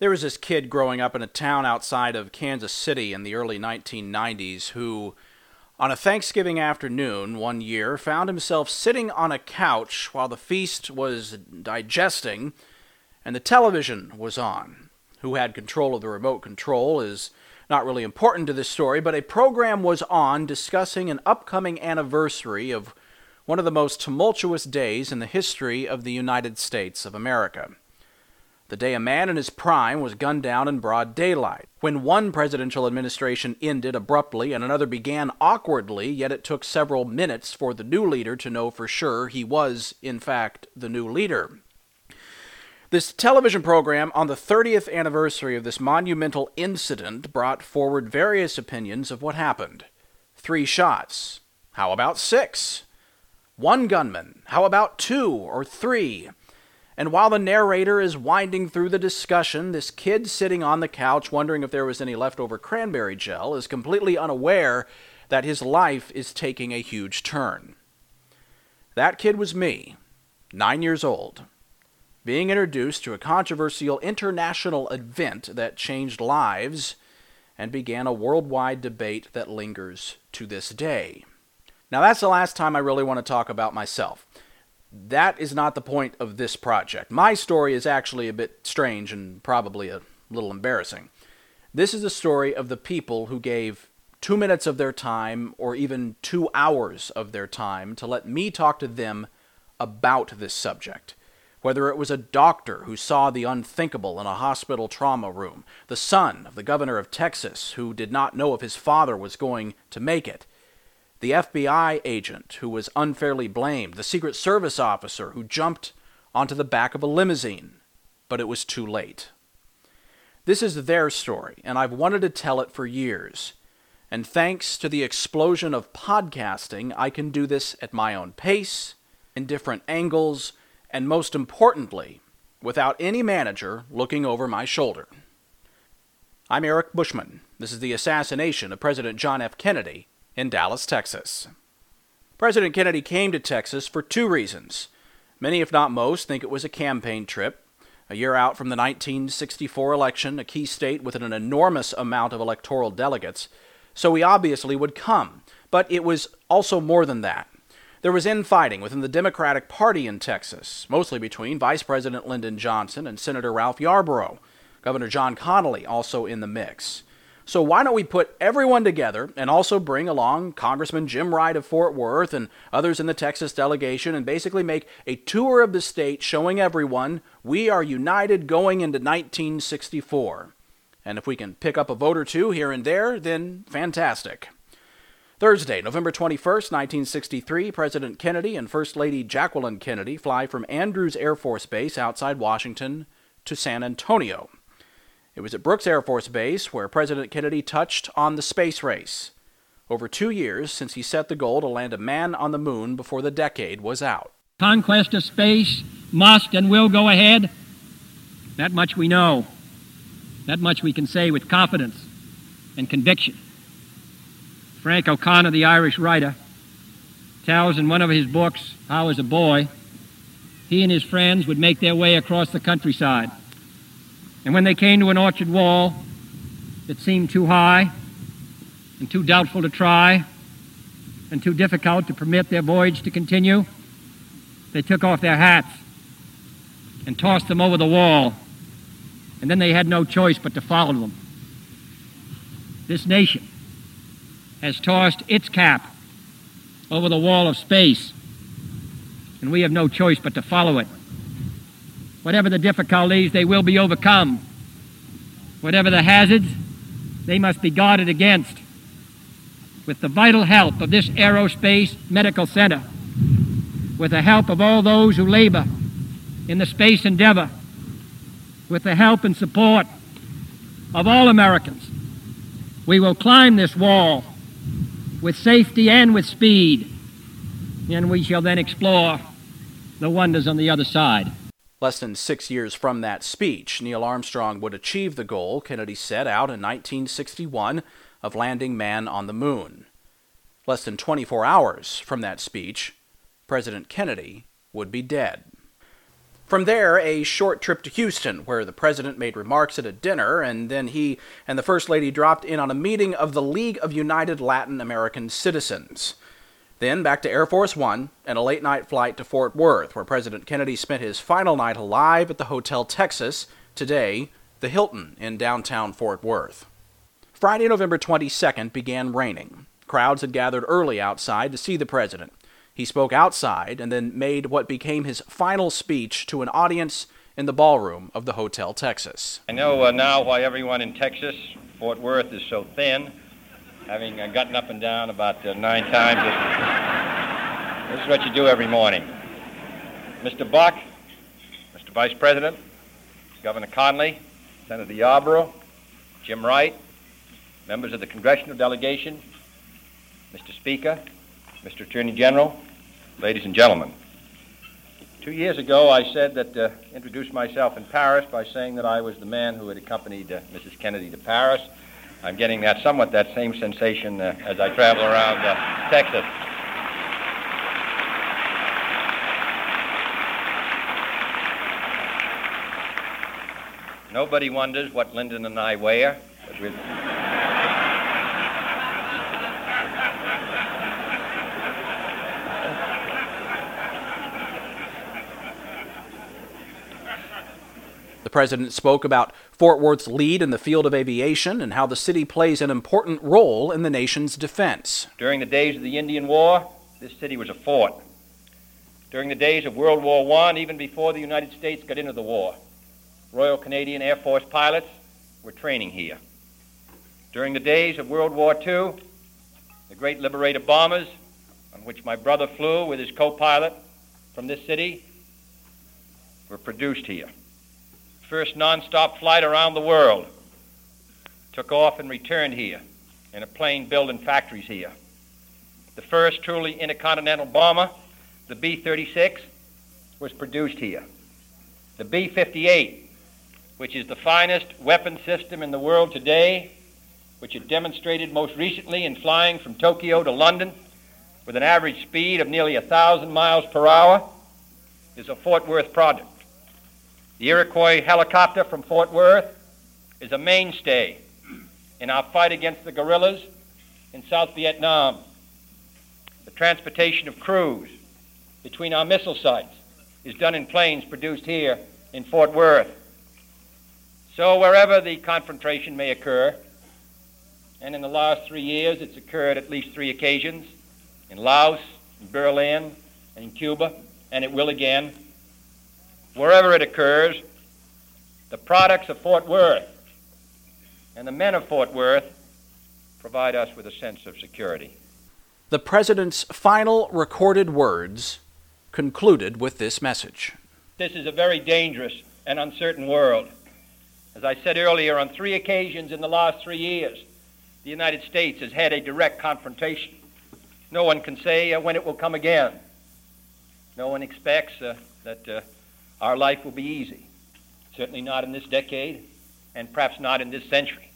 There was this kid growing up in a town outside of Kansas City in the early 1990s who, on a Thanksgiving afternoon one year, found himself sitting on a couch while the feast was digesting and the television was on. Who had control of the remote control is not really important to this story, but a program was on discussing an upcoming anniversary of one of the most tumultuous days in the history of the United States of America the day a man in his prime was gunned down in broad daylight. When one presidential administration ended abruptly and another began awkwardly, yet it took several minutes for the new leader to know for sure he was, in fact, the new leader. This television program on the 30th anniversary of this monumental incident brought forward various opinions of what happened. Three shots. How about six? One gunman. How about two or three? And while the narrator is winding through the discussion, this kid sitting on the couch wondering if there was any leftover cranberry gel is completely unaware that his life is taking a huge turn. That kid was me, nine years old, being introduced to a controversial international event that changed lives and began a worldwide debate that lingers to this day. Now, that's the last time I really want to talk about myself that is not the point of this project. My story is actually a bit strange and probably a little embarrassing. This is the story of the people who gave two minutes of their time or even two hours of their time to let me talk to them about this subject. Whether it was a doctor who saw the unthinkable in a hospital trauma room, the son of the governor of Texas who did not know if his father was going to make it, the FBI agent who was unfairly blamed, the Secret Service officer who jumped onto the back of a limousine, but it was too late. This is their story, and I've wanted to tell it for years. And thanks to the explosion of podcasting, I can do this at my own pace, in different angles, and most importantly, without any manager looking over my shoulder. I'm Eric Bushman. This is the assassination of President John F. Kennedy in Dallas, Texas. President Kennedy came to Texas for two reasons. Many, if not most, think it was a campaign trip. A year out from the 1964 election, a key state with an enormous amount of electoral delegates, so he obviously would come. But it was also more than that. There was infighting within the Democratic Party in Texas, mostly between Vice President Lyndon Johnson and Senator Ralph Yarborough. Governor John Connally also in the mix. So why don't we put everyone together and also bring along Congressman Jim Wright of Fort Worth and others in the Texas delegation and basically make a tour of the state showing everyone we are united going into 1964. And if we can pick up a vote or two here and there, then fantastic. Thursday, November 21st, 1963, President Kennedy and First Lady Jacqueline Kennedy fly from Andrews Air Force Base outside Washington to San Antonio. It was at Brooks Air Force Base where President Kennedy touched on the space race. Over two years since he set the goal to land a man on the moon before the decade was out. Conquest of space must and will go ahead. That much we know. That much we can say with confidence and conviction. Frank O'Connor, the Irish writer, tells in one of his books how, as a boy, he and his friends would make their way across the countryside and when they came to an orchard wall that seemed too high and too doubtful to try and too difficult to permit their voyage to continue, they took off their hats and tossed them over the wall. And then they had no choice but to follow them. This nation has tossed its cap over the wall of space, and we have no choice but to follow it. Whatever the difficulties, they will be overcome. Whatever the hazards, they must be guarded against. With the vital help of this Aerospace Medical Center, with the help of all those who labor in the space endeavor, with the help and support of all Americans, we will climb this wall with safety and with speed, and we shall then explore the wonders on the other side. Less than six years from that speech, Neil Armstrong would achieve the goal Kennedy set out in 1961 of landing man on the moon. Less than 24 hours from that speech, President Kennedy would be dead. From there, a short trip to Houston, where the president made remarks at a dinner, and then he and the First Lady dropped in on a meeting of the League of United Latin American Citizens. Then back to Air Force One and a late night flight to Fort Worth, where President Kennedy spent his final night alive at the Hotel Texas, today, the Hilton in downtown Fort Worth. Friday, November 22nd, began raining. Crowds had gathered early outside to see the president. He spoke outside and then made what became his final speech to an audience in the ballroom of the Hotel Texas. I know uh, now why everyone in Texas, Fort Worth, is so thin, having uh, gotten up and down about uh, nine times. This, is what you do every morning. Mr. Buck, Mr. Vice President, Governor Connally, Senator Yarborough, Jim Wright, members of the congressional delegation, Mr. Speaker, Mr. Attorney General, ladies and gentlemen. Two years ago, I said that, uh, introduced myself in Paris by saying that I was the man who had accompanied uh, Mrs. Kennedy to Paris. I'm getting that somewhat that same sensation uh, as I travel around uh, Texas. Nobody wonders what Lyndon and I wear. The president spoke about Fort Worth's lead in the field of aviation and how the city plays an important role in the nation's defense. During the days of the Indian War, this city was a fort. During the days of World War I, even before the United States got into the war, Royal Canadian Air Force pilots were training here. During the days of World War II, the great Liberator bombers, on which my brother flew with his co pilot from this city, were produced here first non-stop flight around the world. Took off and returned here in a plane built in factories here. The first truly intercontinental bomber, the B 36, was produced here. The B 58, which is the finest weapon system in the world today, which it demonstrated most recently in flying from Tokyo to London with an average speed of nearly a thousand miles per hour, is a Fort Worth project. The Iroquois helicopter from Fort Worth is a mainstay in our fight against the guerrillas in South Vietnam. The transportation of crews between our missile sites is done in planes produced here in Fort Worth. So, wherever the confrontation may occur, and in the last three years it's occurred at least three occasions in Laos, in Berlin, and in Cuba, and it will again wherever it occurs, the products of Fort Worth and the men of Fort Worth provide us with a sense of security. The President's final recorded words concluded with this message This is a very dangerous and uncertain world. As I said earlier, on three occasions in the last three years, the United States has had a direct confrontation. No one can say uh, when it will come again. No one expects uh, that. Uh, our life will be easy. Certainly not in this decade, and perhaps not in this century.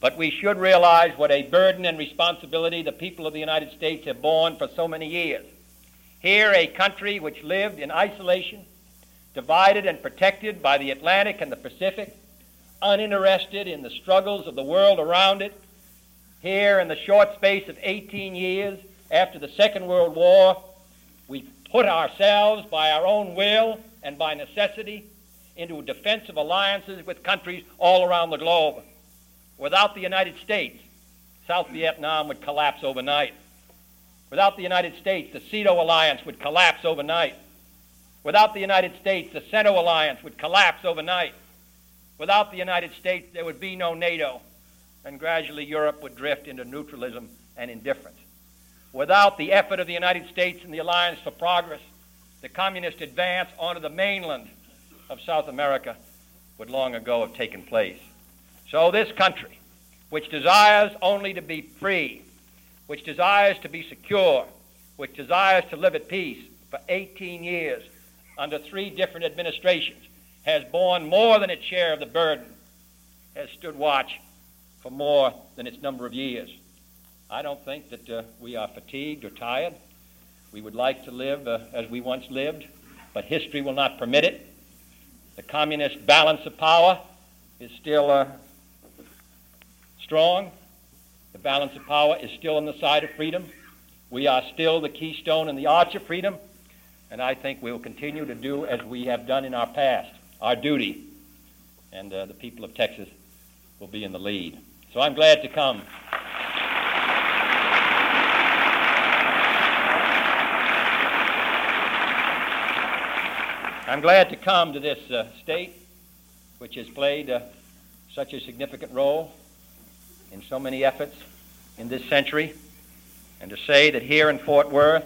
But we should realize what a burden and responsibility the people of the United States have borne for so many years. Here, a country which lived in isolation, divided and protected by the Atlantic and the Pacific, uninterested in the struggles of the world around it. Here, in the short space of 18 years after the Second World War, we put ourselves by our own will and by necessity into defensive alliances with countries all around the globe. Without the United States, South Vietnam would collapse overnight. Without the United States, the SEATO alliance would collapse overnight. Without the United States, the CENTO alliance would collapse overnight. Without the United States, there would be no NATO, and gradually Europe would drift into neutralism and indifference. Without the effort of the United States and the Alliance for Progress, the communist advance onto the mainland of South America would long ago have taken place. So, this country, which desires only to be free, which desires to be secure, which desires to live at peace for 18 years under three different administrations, has borne more than its share of the burden, has stood watch for more than its number of years. I don't think that uh, we are fatigued or tired. We would like to live uh, as we once lived, but history will not permit it. The communist balance of power is still uh, strong. The balance of power is still on the side of freedom. We are still the keystone and the arch of freedom, and I think we will continue to do as we have done in our past, our duty, and uh, the people of Texas will be in the lead. So I'm glad to come. I'm glad to come to this uh, state, which has played uh, such a significant role in so many efforts in this century, and to say that here in Fort Worth,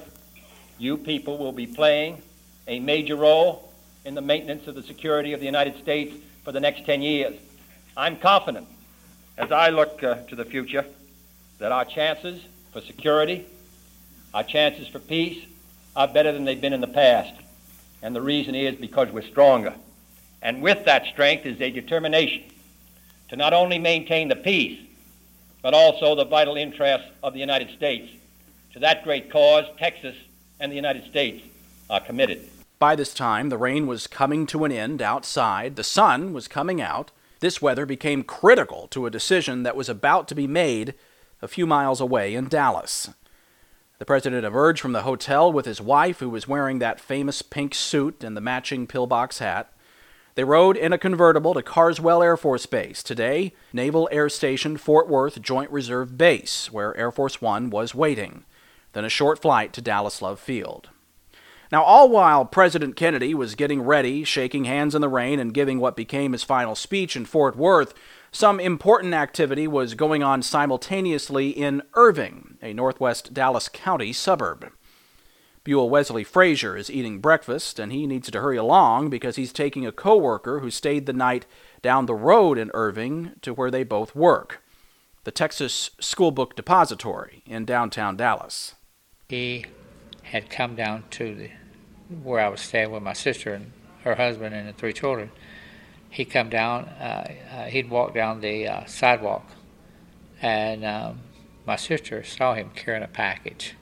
you people will be playing a major role in the maintenance of the security of the United States for the next 10 years. I'm confident, as I look uh, to the future, that our chances for security, our chances for peace, are better than they've been in the past. And the reason is because we're stronger. And with that strength is a determination to not only maintain the peace, but also the vital interests of the United States. To that great cause, Texas and the United States are committed. By this time, the rain was coming to an end outside, the sun was coming out. This weather became critical to a decision that was about to be made a few miles away in Dallas. The president emerged from the hotel with his wife, who was wearing that famous pink suit and the matching pillbox hat. They rode in a convertible to Carswell Air Force Base, today Naval Air Station Fort Worth Joint Reserve Base, where Air Force One was waiting, then a short flight to Dallas Love Field. Now, all while President Kennedy was getting ready, shaking hands in the rain, and giving what became his final speech in Fort Worth, some important activity was going on simultaneously in Irving, a northwest Dallas County suburb. Buell Wesley Frazier is eating breakfast, and he needs to hurry along because he's taking a coworker who stayed the night down the road in Irving to where they both work, the Texas School Book Depository in downtown Dallas. He had come down to the, where I was staying with my sister and her husband and the three children. He'd come down, uh, uh, he'd walk down the uh, sidewalk, and um, my sister saw him carrying a package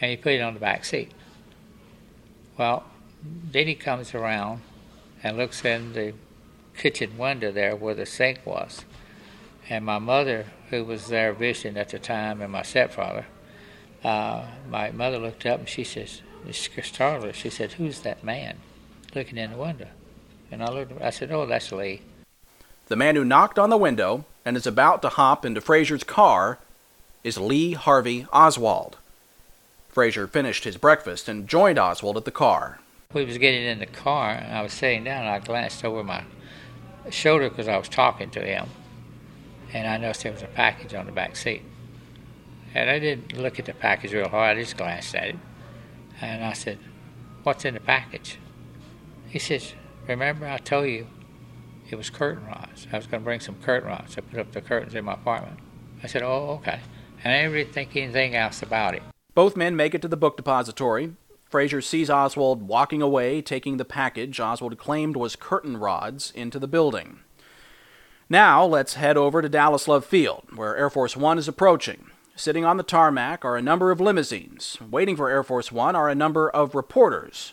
and he put it on the back seat. Well, then he comes around and looks in the kitchen window there where the sink was. And my mother, who was there visiting at the time, and my stepfather, uh, my mother looked up and she says, startled She said, "Who's that man looking in the window?" And I looked. I said, "Oh, that's Lee." The man who knocked on the window and is about to hop into Frazier's car is Lee Harvey Oswald. Frazier finished his breakfast and joined Oswald at the car. We was getting in the car, and I was sitting down, and I glanced over my shoulder because I was talking to him, and I noticed there was a package on the back seat. And I didn't look at the package real hard, I just glanced at it. And I said, What's in the package? He says, Remember I told you it was curtain rods. I was going to bring some curtain rods to put up the curtains in my apartment. I said, Oh, okay. And I didn't think anything else about it. Both men make it to the book depository. Frazier sees Oswald walking away, taking the package Oswald claimed was curtain rods into the building. Now let's head over to Dallas Love Field, where Air Force One is approaching. Sitting on the tarmac are a number of limousines. Waiting for Air Force One are a number of reporters.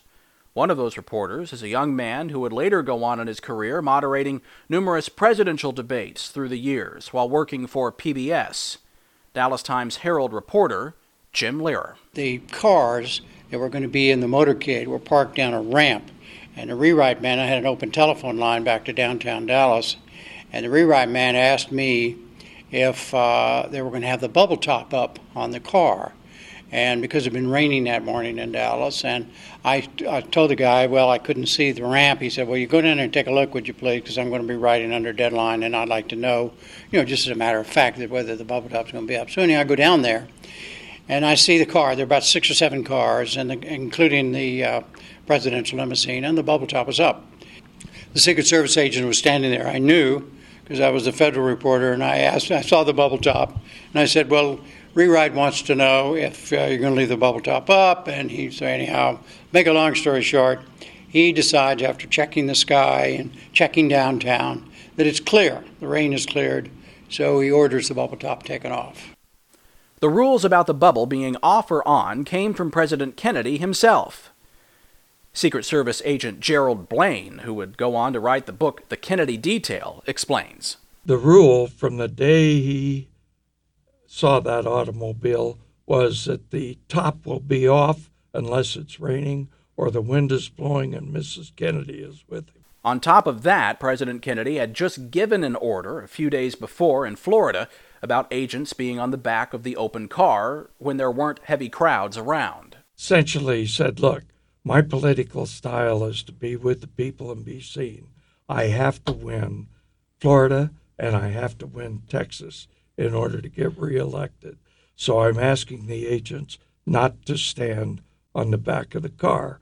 One of those reporters is a young man who would later go on in his career moderating numerous presidential debates through the years while working for PBS. Dallas Times Herald reporter Jim Lehrer. The cars that were going to be in the motorcade were parked down a ramp. And the rewrite man, I had an open telephone line back to downtown Dallas, and the rewrite man asked me if uh, they were going to have the bubble top up on the car. And because it had been raining that morning in Dallas, and I, I told the guy, well, I couldn't see the ramp. He said, well, you go down there and take a look, would you please? Because I'm going to be riding under deadline, and I'd like to know, you know, just as a matter of fact, that whether the bubble top's going to be up. So anyhow, I go down there, and I see the car. There are about six or seven cars, and the, including the uh, presidential limousine, and the bubble top was up. The Secret Service agent was standing there. I knew because I was a federal reporter, and I asked. I saw the bubble top, and I said, "Well, Rewrite wants to know if uh, you're going to leave the bubble top up." And he said, "Anyhow, make a long story short." He decides after checking the sky and checking downtown that it's clear, the rain is cleared, so he orders the bubble top taken off. The rules about the bubble being off or on came from President Kennedy himself. Secret Service agent Gerald Blaine, who would go on to write the book The Kennedy Detail, explains. The rule from the day he saw that automobile was that the top will be off unless it's raining or the wind is blowing and Mrs. Kennedy is with him. On top of that, President Kennedy had just given an order a few days before in Florida about agents being on the back of the open car when there weren't heavy crowds around. Essentially, he said, Look, my political style is to be with the people and be seen. I have to win Florida and I have to win Texas in order to get reelected. So I'm asking the agents not to stand on the back of the car.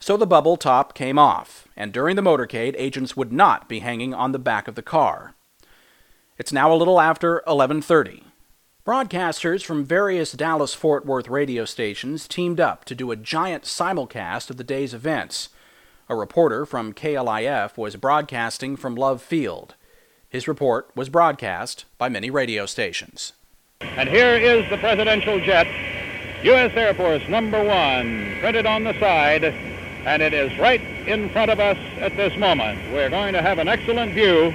So the bubble top came off, and during the motorcade, agents would not be hanging on the back of the car. It's now a little after 11:30. Broadcasters from various Dallas Fort Worth radio stations teamed up to do a giant simulcast of the day's events. A reporter from KLIF was broadcasting from Love Field. His report was broadcast by many radio stations. And here is the presidential jet, U.S. Air Force number one, printed on the side, and it is right in front of us at this moment. We're going to have an excellent view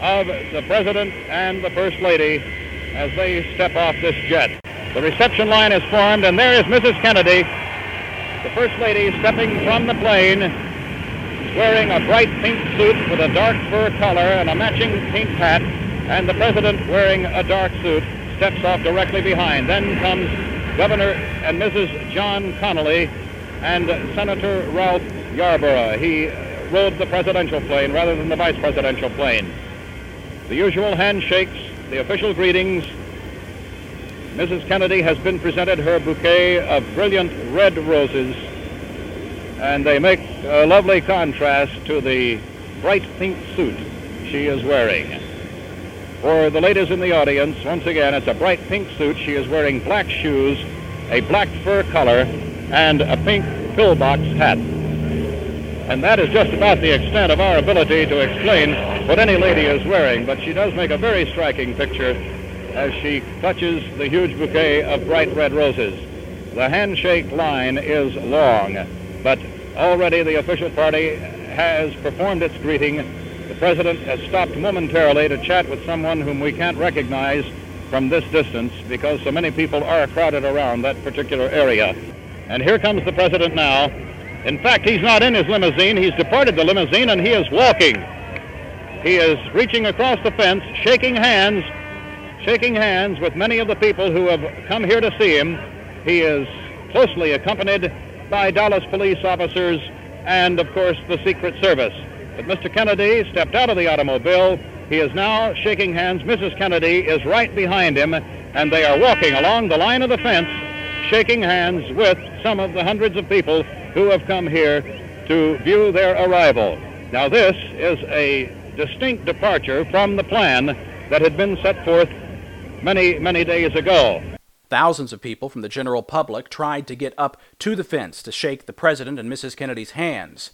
of the President and the First Lady as they step off this jet. The reception line is formed, and there is Mrs. Kennedy, the First Lady, stepping from the plane, wearing a bright pink suit with a dark fur collar and a matching pink hat, and the President, wearing a dark suit, steps off directly behind. Then comes Governor and Mrs. John Connally and Senator Ralph Yarborough. He rode the presidential plane rather than the vice presidential plane. The usual handshakes, the official greetings. Mrs. Kennedy has been presented her bouquet of brilliant red roses, and they make a lovely contrast to the bright pink suit she is wearing. For the ladies in the audience, once again, it's a bright pink suit. She is wearing black shoes, a black fur collar, and a pink pillbox hat. And that is just about the extent of our ability to explain what any lady is wearing, but she does make a very striking picture as she clutches the huge bouquet of bright red roses. The handshake line is long, but already the official party has performed its greeting. The president has stopped momentarily to chat with someone whom we can't recognize from this distance because so many people are crowded around that particular area. And here comes the president now. In fact, he's not in his limousine. He's departed the limousine and he is walking. He is reaching across the fence, shaking hands, shaking hands with many of the people who have come here to see him. He is closely accompanied by Dallas police officers and, of course, the Secret Service. But Mr. Kennedy stepped out of the automobile. He is now shaking hands. Mrs. Kennedy is right behind him, and they are walking along the line of the fence, shaking hands with some of the hundreds of people who have come here to view their arrival. Now, this is a distinct departure from the plan that had been set forth many, many days ago. Thousands of people from the general public tried to get up to the fence to shake the President and Mrs. Kennedy's hands.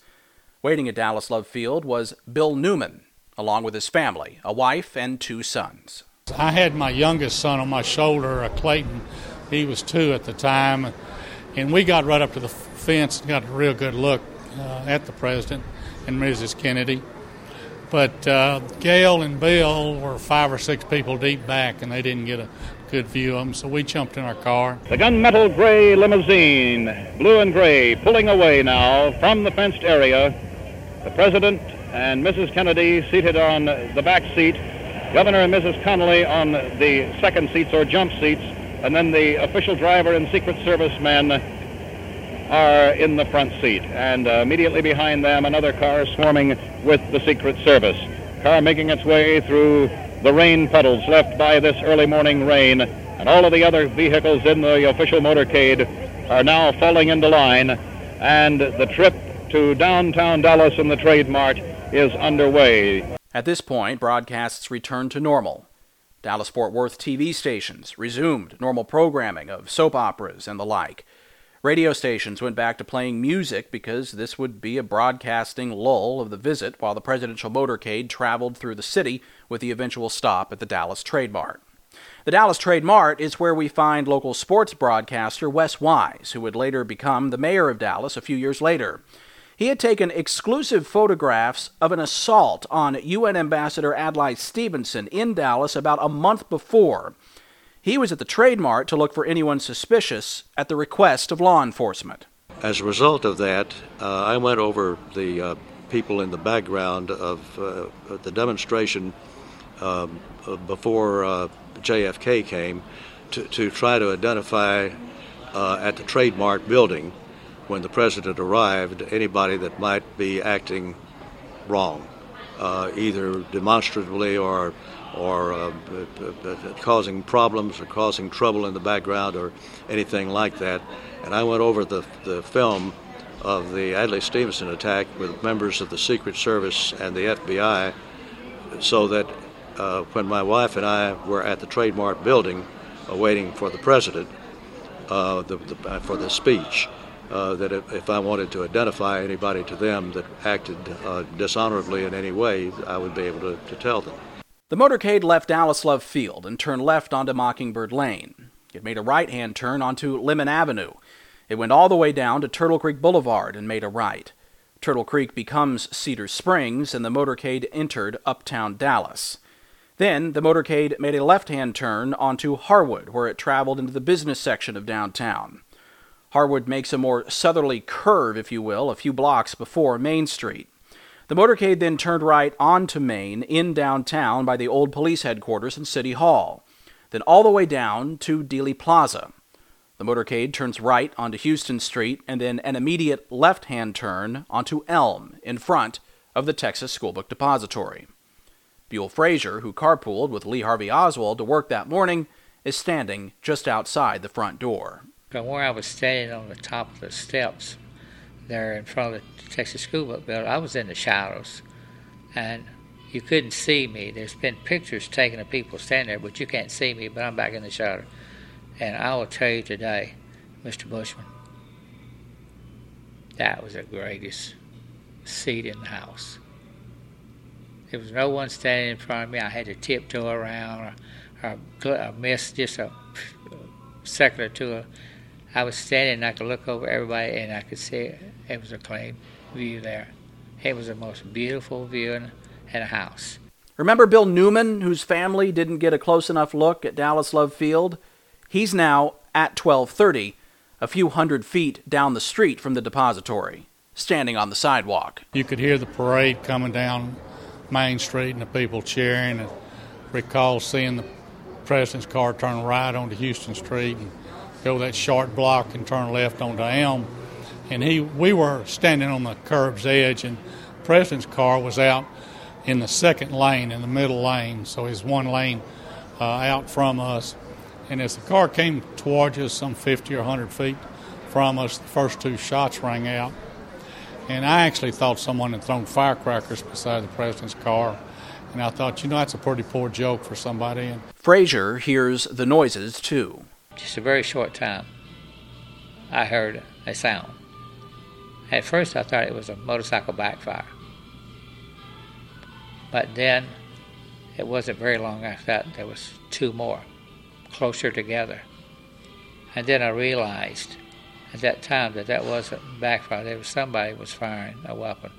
Waiting at Dallas Love Field was Bill Newman, along with his family, a wife and two sons. I had my youngest son on my shoulder, Clayton. He was two at the time. And we got right up to the fence got a real good look uh, at the President and Mrs. Kennedy. But uh, Gail and Bill were five or six people deep back, and they didn't get a good view of them, so we jumped in our car. The gunmetal gray limousine, blue and gray, pulling away now from the fenced area. The President and Mrs. Kennedy seated on the back seat, Governor and Mrs. Connally on the second seats or jump seats, and then the official driver and Secret Service men are in the front seat. And uh, immediately behind them, another car swarming with the Secret Service. Car making its way through the rain puddles left by this early morning rain, and all of the other vehicles in the official motorcade are now falling into line, and the trip to downtown Dallas and the Trade Mart is underway. At this point, broadcasts returned to normal. Dallas Fort Worth TV stations resumed normal programming of soap operas and the like. Radio stations went back to playing music because this would be a broadcasting lull of the visit while the presidential motorcade traveled through the city with the eventual stop at the Dallas Trade Mart. The Dallas Trade Mart is where we find local sports broadcaster Wes Wise, who would later become the mayor of Dallas a few years later. He had taken exclusive photographs of an assault on UN Ambassador Adlai Stevenson in Dallas about a month before. He was at the Trade Mart to look for anyone suspicious at the request of law enforcement. As a result of that, uh, I went over the uh, people in the background of uh, the demonstration um, before uh, JFK came to, to, try to identify uh, at the Trade Mart building when the president arrived anybody that might be acting wrong, uh, either demonstratively or or uh, causing problems or causing trouble in the background or anything like that. And I went over the, the film of the Adlai Stevenson attack with members of the Secret Service and the FBI so that uh, when my wife and I were at the Trade Mart building uh, waiting for the president uh, the, the, uh, for the speech, uh, that if, if, I wanted to identify anybody to them that acted uh, dishonorably in any way, I would be able to, to tell them. The motorcade left Dallas Love Field and turned left onto Mockingbird Lane. It made a right hand turn onto Lemmon Avenue. It went all the way down to Turtle Creek Boulevard and made a right. Turtle Creek becomes Cedar Springs, and the motorcade entered uptown Dallas. Then the motorcade made a left hand turn onto Harwood, where it traveled into the business section of downtown. Harwood makes a more southerly curve, if you will, a few blocks before Main Street. The motorcade then turned right onto Main in downtown by the old police headquarters and City Hall, then all the way down to Dealey Plaza. The motorcade turns right onto Houston Street and then an immediate left hand turn onto Elm in front of the Texas Schoolbook Depository. Buell Frazier, who carpooled with Lee Harvey Oswald to work that morning, is standing just outside the front door. From where I was standing on the top of the steps, there in front of the Texas School Book Building, I was in the shadows, and you couldn't see me. There's been pictures taken of people standing there, but you can't see me. But I'm back in the shadow, and I will tell you today, Mr. Bushman, that was the greatest seat in the house. There was no one standing in front of me. I had to tiptoe around or, miss just a second or two. I was standing and I could look over everybody and I could see it was a clean view there. It was the most beautiful view in, in a house. Remember Bill Newman, whose family didn't get a close enough look at Dallas Love Field? He's now at 1230, a few hundred feet down the street from the depository, standing on the sidewalk. You could hear the parade coming down Main Street and the people cheering, and recall seeing the president's car turn right onto Houston Street and go that short block and turn left onto Elm and he we were standing on the curb's edge, and president's car was out in the second lane, in the middle lane, so he's one lane uh, out from us. And as the car came towards us, some 50 or 100 feet from us, the first two shots rang out. And I actually thought someone had thrown firecrackers beside the president's car. And I thought, you know, that's a pretty poor joke for somebody. And Frazier hears the noises too. Just a very short time, I heard a sound. At first, I thought it was a motorcycle backfire. But then, it wasn't very long after that, there was two more, closer together. And then I realized at that time that that wasn't backfire. There was somebody was firing a weapon.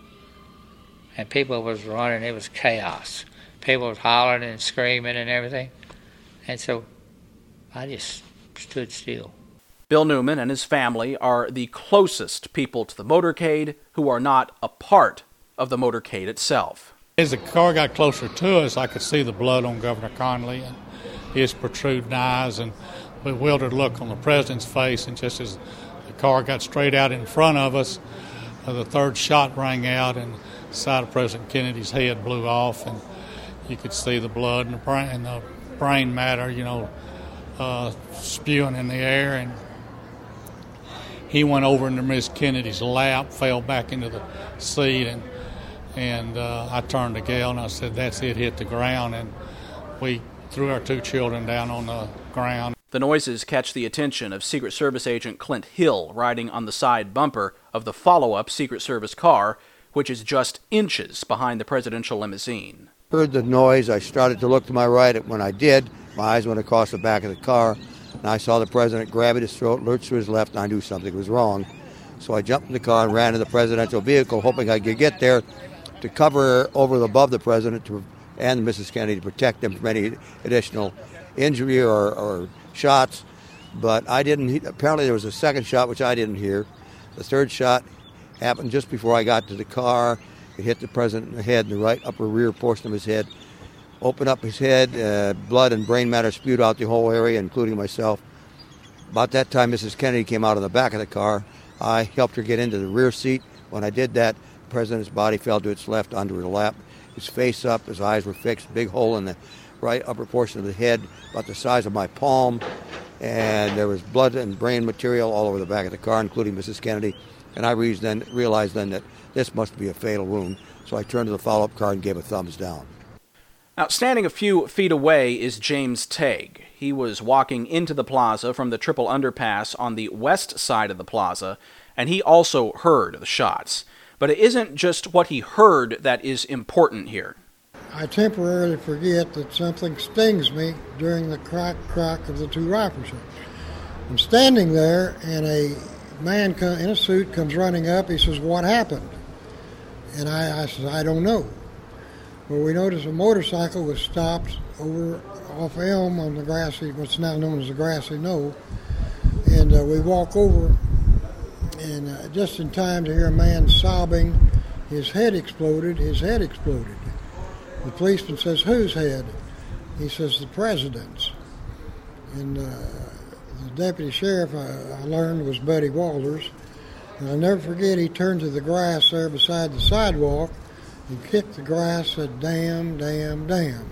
And people was running. It was chaos. People was hollering and screaming and everything. And so I just stood still. Bill Newman and his family are the closest people to the motorcade who are not a part of the motorcade itself. As the car got closer to us, I could see the blood on Governor Connally and his protruding eyes and bewildered look on the president's face. And just as the car got straight out in front of us, uh, the third shot rang out and the side of President Kennedy's head blew off, and you could see the blood and the brain, and the brain matter, you know, uh, spewing in the air. And he went over into Miss Kennedy's lap, fell back into the seat, and and uh, I turned to Gail and I said, "That's it, hit the ground." And we threw our two children down on the ground. The noises catch the attention of Secret Service agent Clint Hill riding on the side bumper of the follow-up Secret Service car, which is just inches behind the presidential limousine. Heard the noise. I started to look to my right. And when I did, my eyes went across the back of the car and I saw the president grab at his throat, lurch to his left, and I knew something was wrong. So I jumped in the car and ran to the presidential vehicle, hoping I could get there to cover over above the president to, and Mrs. Kennedy to protect them from any additional injury or, or shots. But I didn't. Apparently, there was a second shot which I didn't hear. The third shot happened just before I got to the car. It hit the president in the head, in the right upper rear portion of his head. Opened up his head, uh, blood and brain matter spewed out the whole area, including myself. About that time, Mrs. Kennedy came out of the back of the car. I helped her get into the rear seat. When I did that, the president's body fell to its left onto her lap. His face up, his eyes were fixed, big hole in the right upper portion of the head, about the size of my palm. And there was blood and brain material all over the back of the car, including Mrs. Kennedy. And I then, realized then that this must be a fatal wound. So I turned to the follow up car and gave a thumbs down. Now, standing a few feet away is James Tague. He was walking into the plaza from the triple underpass on the west side of the plaza, and he also heard the shots. But it isn't just what he heard that is important here. I temporarily forget that something stings me during the crack crack of the two rifle shots. I'm standing there, and a man in a suit comes running up. He says, "What happened?" And I, I said, "I don't know." Well, we noticed a motorcycle was stopped over off Elm on the grassy, what's now known as the grassy knoll, and uh, we walk over, and uh, just in time to hear a man sobbing. His head exploded. His head exploded. The policeman says, "Whose head?" He says, "The president's." And uh, the deputy sheriff I, I learned was Buddy Walthers. And I'll never forget. He turned to the grass there beside the sidewalk he kicked the grass, said, damn, damn, damn.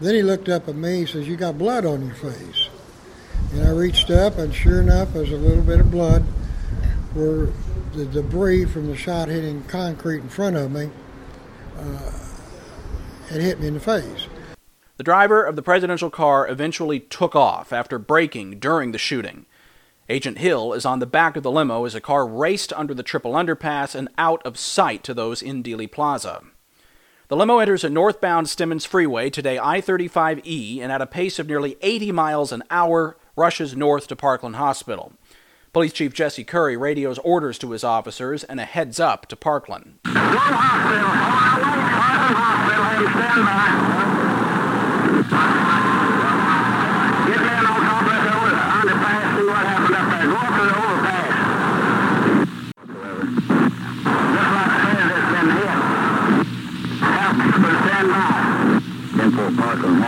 Then he looked up at me, he says, you got blood on your face. And I reached up, and sure enough, there's a little bit of blood where the debris from the shot hitting concrete in front of me uh, had hit me in the face. The driver of the presidential car eventually took off after braking during the shooting. Agent Hill is on the back of the limo as a car raced under the triple underpass and out of sight to those in Dealey Plaza. The limo enters a northbound Stemmons Freeway, today I 35E, and at a pace of nearly 80 miles an hour rushes north to Parkland Hospital. Police Chief Jesse Curry radios orders to his officers and a heads up to Parkland.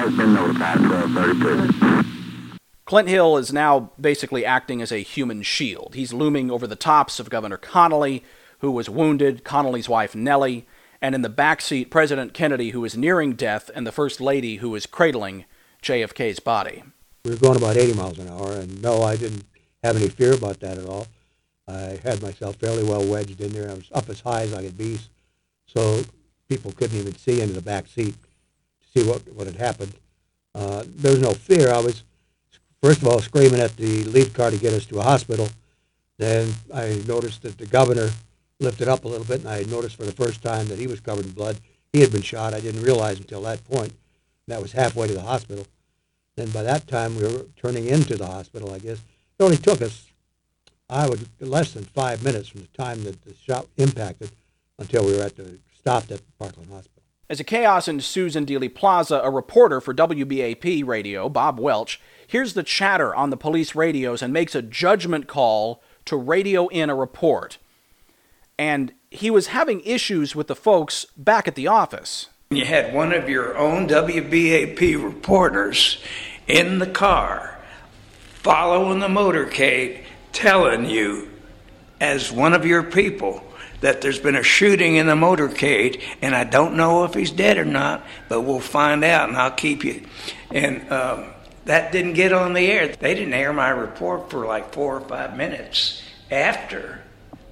Has been notified 1232. Clint Hill is now basically acting as a human shield. He's looming over the tops of Governor Connally, who was wounded, Connally's wife Nellie, and in the back seat, President Kennedy, who is nearing death, and the First Lady, who is cradling JFK's body. We were going about 80 miles an hour, and no, I didn't have any fear about that at all. I had myself fairly well wedged in there. I was up as high as I could be, so people couldn't even see into the back seat to see what, what had happened. Uh, there was no fear. I was, first of all, screaming at the lead car to get us to a hospital. Then I noticed that the governor lifted up a little bit, and I noticed for the first time that he was covered in blood. He had been shot. I didn't realize until that point. That was halfway to the hospital. Then by that time, we were turning into the hospital, I guess. It only took us, I would, less than five minutes from the time that the shot impacted until we were at the stopped at Parkland Hospital. As a chaos ensues in Dealey Plaza, a reporter for WBAP radio, Bob Welch, hears the chatter on the police radios and makes a judgment call to radio in a report. And he was having issues with the folks back at the office. You had one of your own WBAP reporters in the car following the motorcade telling you, as one of your people, that there's been a shooting in the motorcade, and I don't know if he's dead or not, but we'll find out, and I'll keep you. And um, that didn't get on the air. They didn't air my report for like four or five minutes after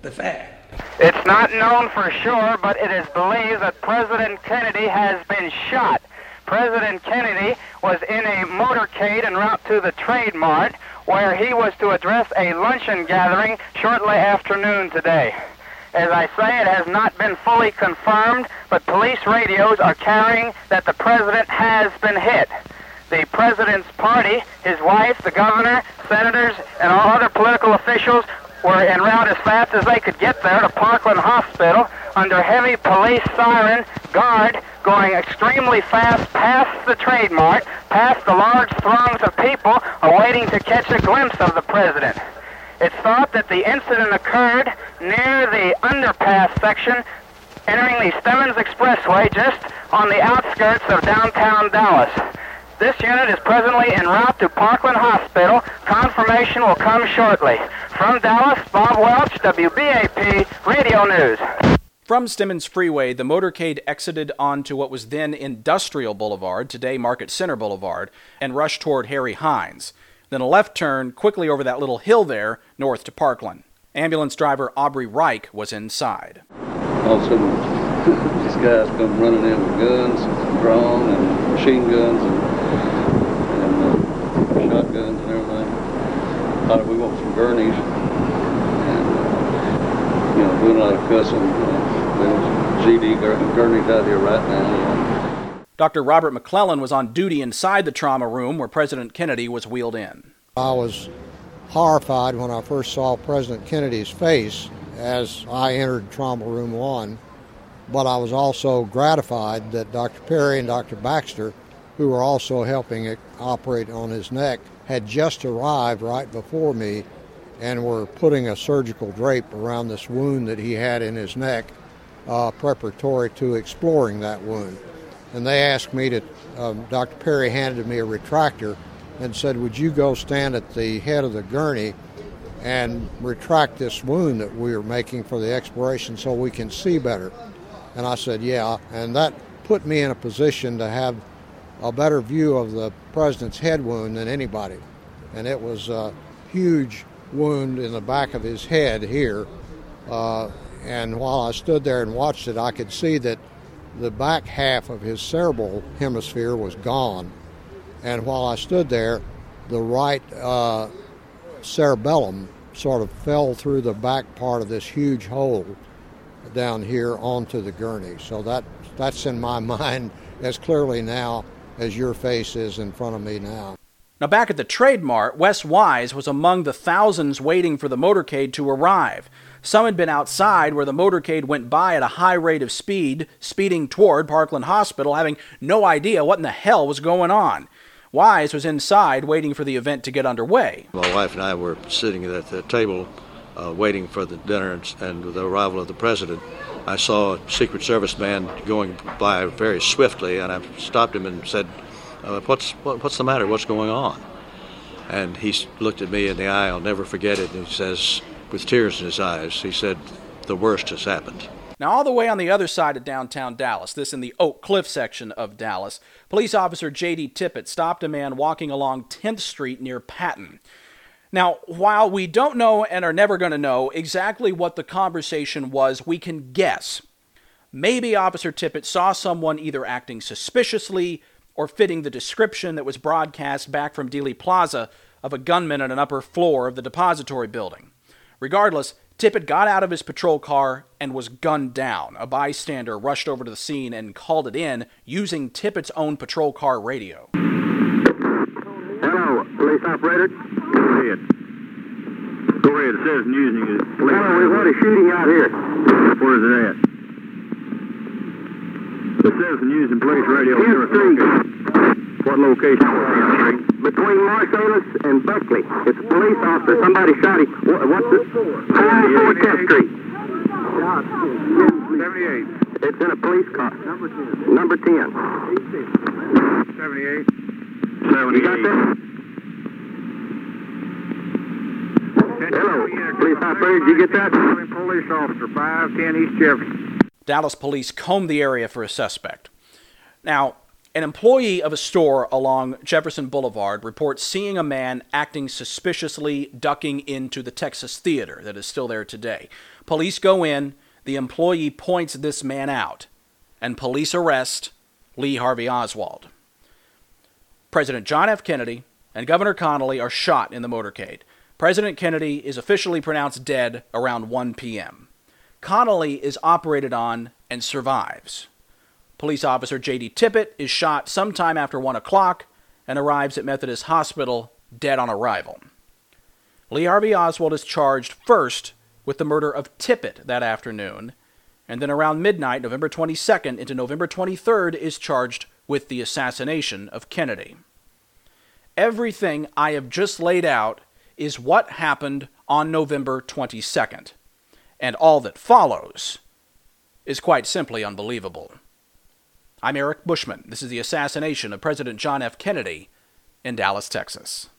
the fact. It's not known for sure, but it is believed that President Kennedy has been shot. President Kennedy was in a motorcade en route to the Trade Mart where he was to address a luncheon gathering shortly after noon today. As I say, it has not been fully confirmed, but police radios are carrying that the president has been hit. The president's party, his wife, the governor, senators, and all other political officials were en route as fast as they could get there to Parkland Hospital under heavy police siren guard going extremely fast past the Trade Mart, past the large throngs of people awaiting to catch a glimpse of the president. It's thought that the incident occurred the underpass section entering the Stemmons Expressway just on the outskirts of downtown Dallas. This unit is presently en route to Parkland Hospital. Confirmation will come shortly. From Dallas, Bob Welch, WBAP Radio News. From Stemmons Freeway, the motorcade exited onto what was then Industrial Boulevard, today Market Center Boulevard, and rushed toward Harry Hines. Then a left turn quickly over that little hill there, north to Parkland. Ambulance driver Aubrey Rike was inside. All of a sudden, these guys come running in with guns, drawn, and machine guns, and, and uh, shotguns and everything. Thought we want some gurneys, and uh, you know, doing a lot of cussing. Uh, there's GD gurneys out here right now. Dr. Robert McClelland was on duty inside the trauma room where President Kennedy was wheeled in. I was horrified when I first saw President Kennedy's face as I entered Trauma Room 1, but I was also gratified that Dr. Perry and Dr. Baxter, who were also helping operate on his neck, had just arrived right before me and were putting a surgical drape around this wound that he had in his neck, uh, preparatory to exploring that wound. And they asked me to, um, Dr. Perry handed me a retractor and said, Would you go stand at the head of the gurney and retract this wound that we are making for the exploration so we can see better? And I said, Yeah. And that put me in a position to have a better view of the president's head wound than anybody. And it was a huge wound in the back of his head here. Uh, and while I stood there and watched it, I could see that the back half of his cerebral hemisphere was gone. And while I stood there, the right uh, cerebellum sort of fell through the back part of this huge hole down here onto the gurney. So that that's in my mind as clearly now as your face is in front of me now. Now, back at the Trade Mart, Wes Wise was among the thousands waiting for the motorcade to arrive. Some had been outside where the motorcade went by at a high rate of speed, speeding toward Parkland Hospital, having no idea what in the hell was going on. Wise was inside waiting for the event to get underway. My wife and I were sitting at the table uh, waiting for the dinner and, and the arrival of the president. I saw a Secret Service man going by very swiftly, and I stopped him and said, uh, what's, what, what's the matter? What's going on? And he looked at me in the eye, I'll never forget it, and he says, with tears in his eyes, he said, the worst has happened. Now, all the way on the other side of downtown Dallas, this in the Oak Cliff section of Dallas, police officer J.D. Tippit stopped a man walking along 10th Street near Patton. Now, while we don't know and are never going to know exactly what the conversation was, we can guess. Maybe Officer Tippit saw someone either acting suspiciously or fitting the description that was broadcast back from Dealey Plaza of a gunman on an upper floor of the depository building. Regardless, Tippit got out of his patrol car and was gunned down. A bystander rushed over to the scene and called it in using Tippit's own patrol car radio. Hello, police operator. Go ahead. Go ahead. It says using it. Hello, we've had a shooting out here. Where is it at? It says using police radio. 10th Street. What location? 10th Street. Between Marsalis and Buckley. It's a police officer. Somebody shot him. What, what's it? 404 10th Street. 78. It's in a police car. Number 10. Number 10. 78. 78. You got that? Hello, police operator. Did you get that? Police officer, 510 East Jefferson. Dallas police combed the area for a suspect. Now, an employee of a store along Jefferson Boulevard reports seeing a man acting suspiciously ducking into the Texas Theater that is still there today. Police go in, the employee points this man out, and police arrest Lee Harvey Oswald. President John F. Kennedy and Governor Connally are shot in the motorcade. President Kennedy is officially pronounced dead around 1 p.m. Connally is operated on and survives. Police officer J.D. Tippit is shot sometime after 1 o'clock and arrives at Methodist Hospital dead on arrival. Lee Harvey Oswald is charged first with the murder of Tippit that afternoon, and then around midnight, November 22nd into November 23rd, is charged with the assassination of Kennedy. Everything I have just laid out is what happened on November 22nd, and all that follows is quite simply unbelievable. I'm Eric Bushman. This is the assassination of President John F. Kennedy in Dallas, Texas.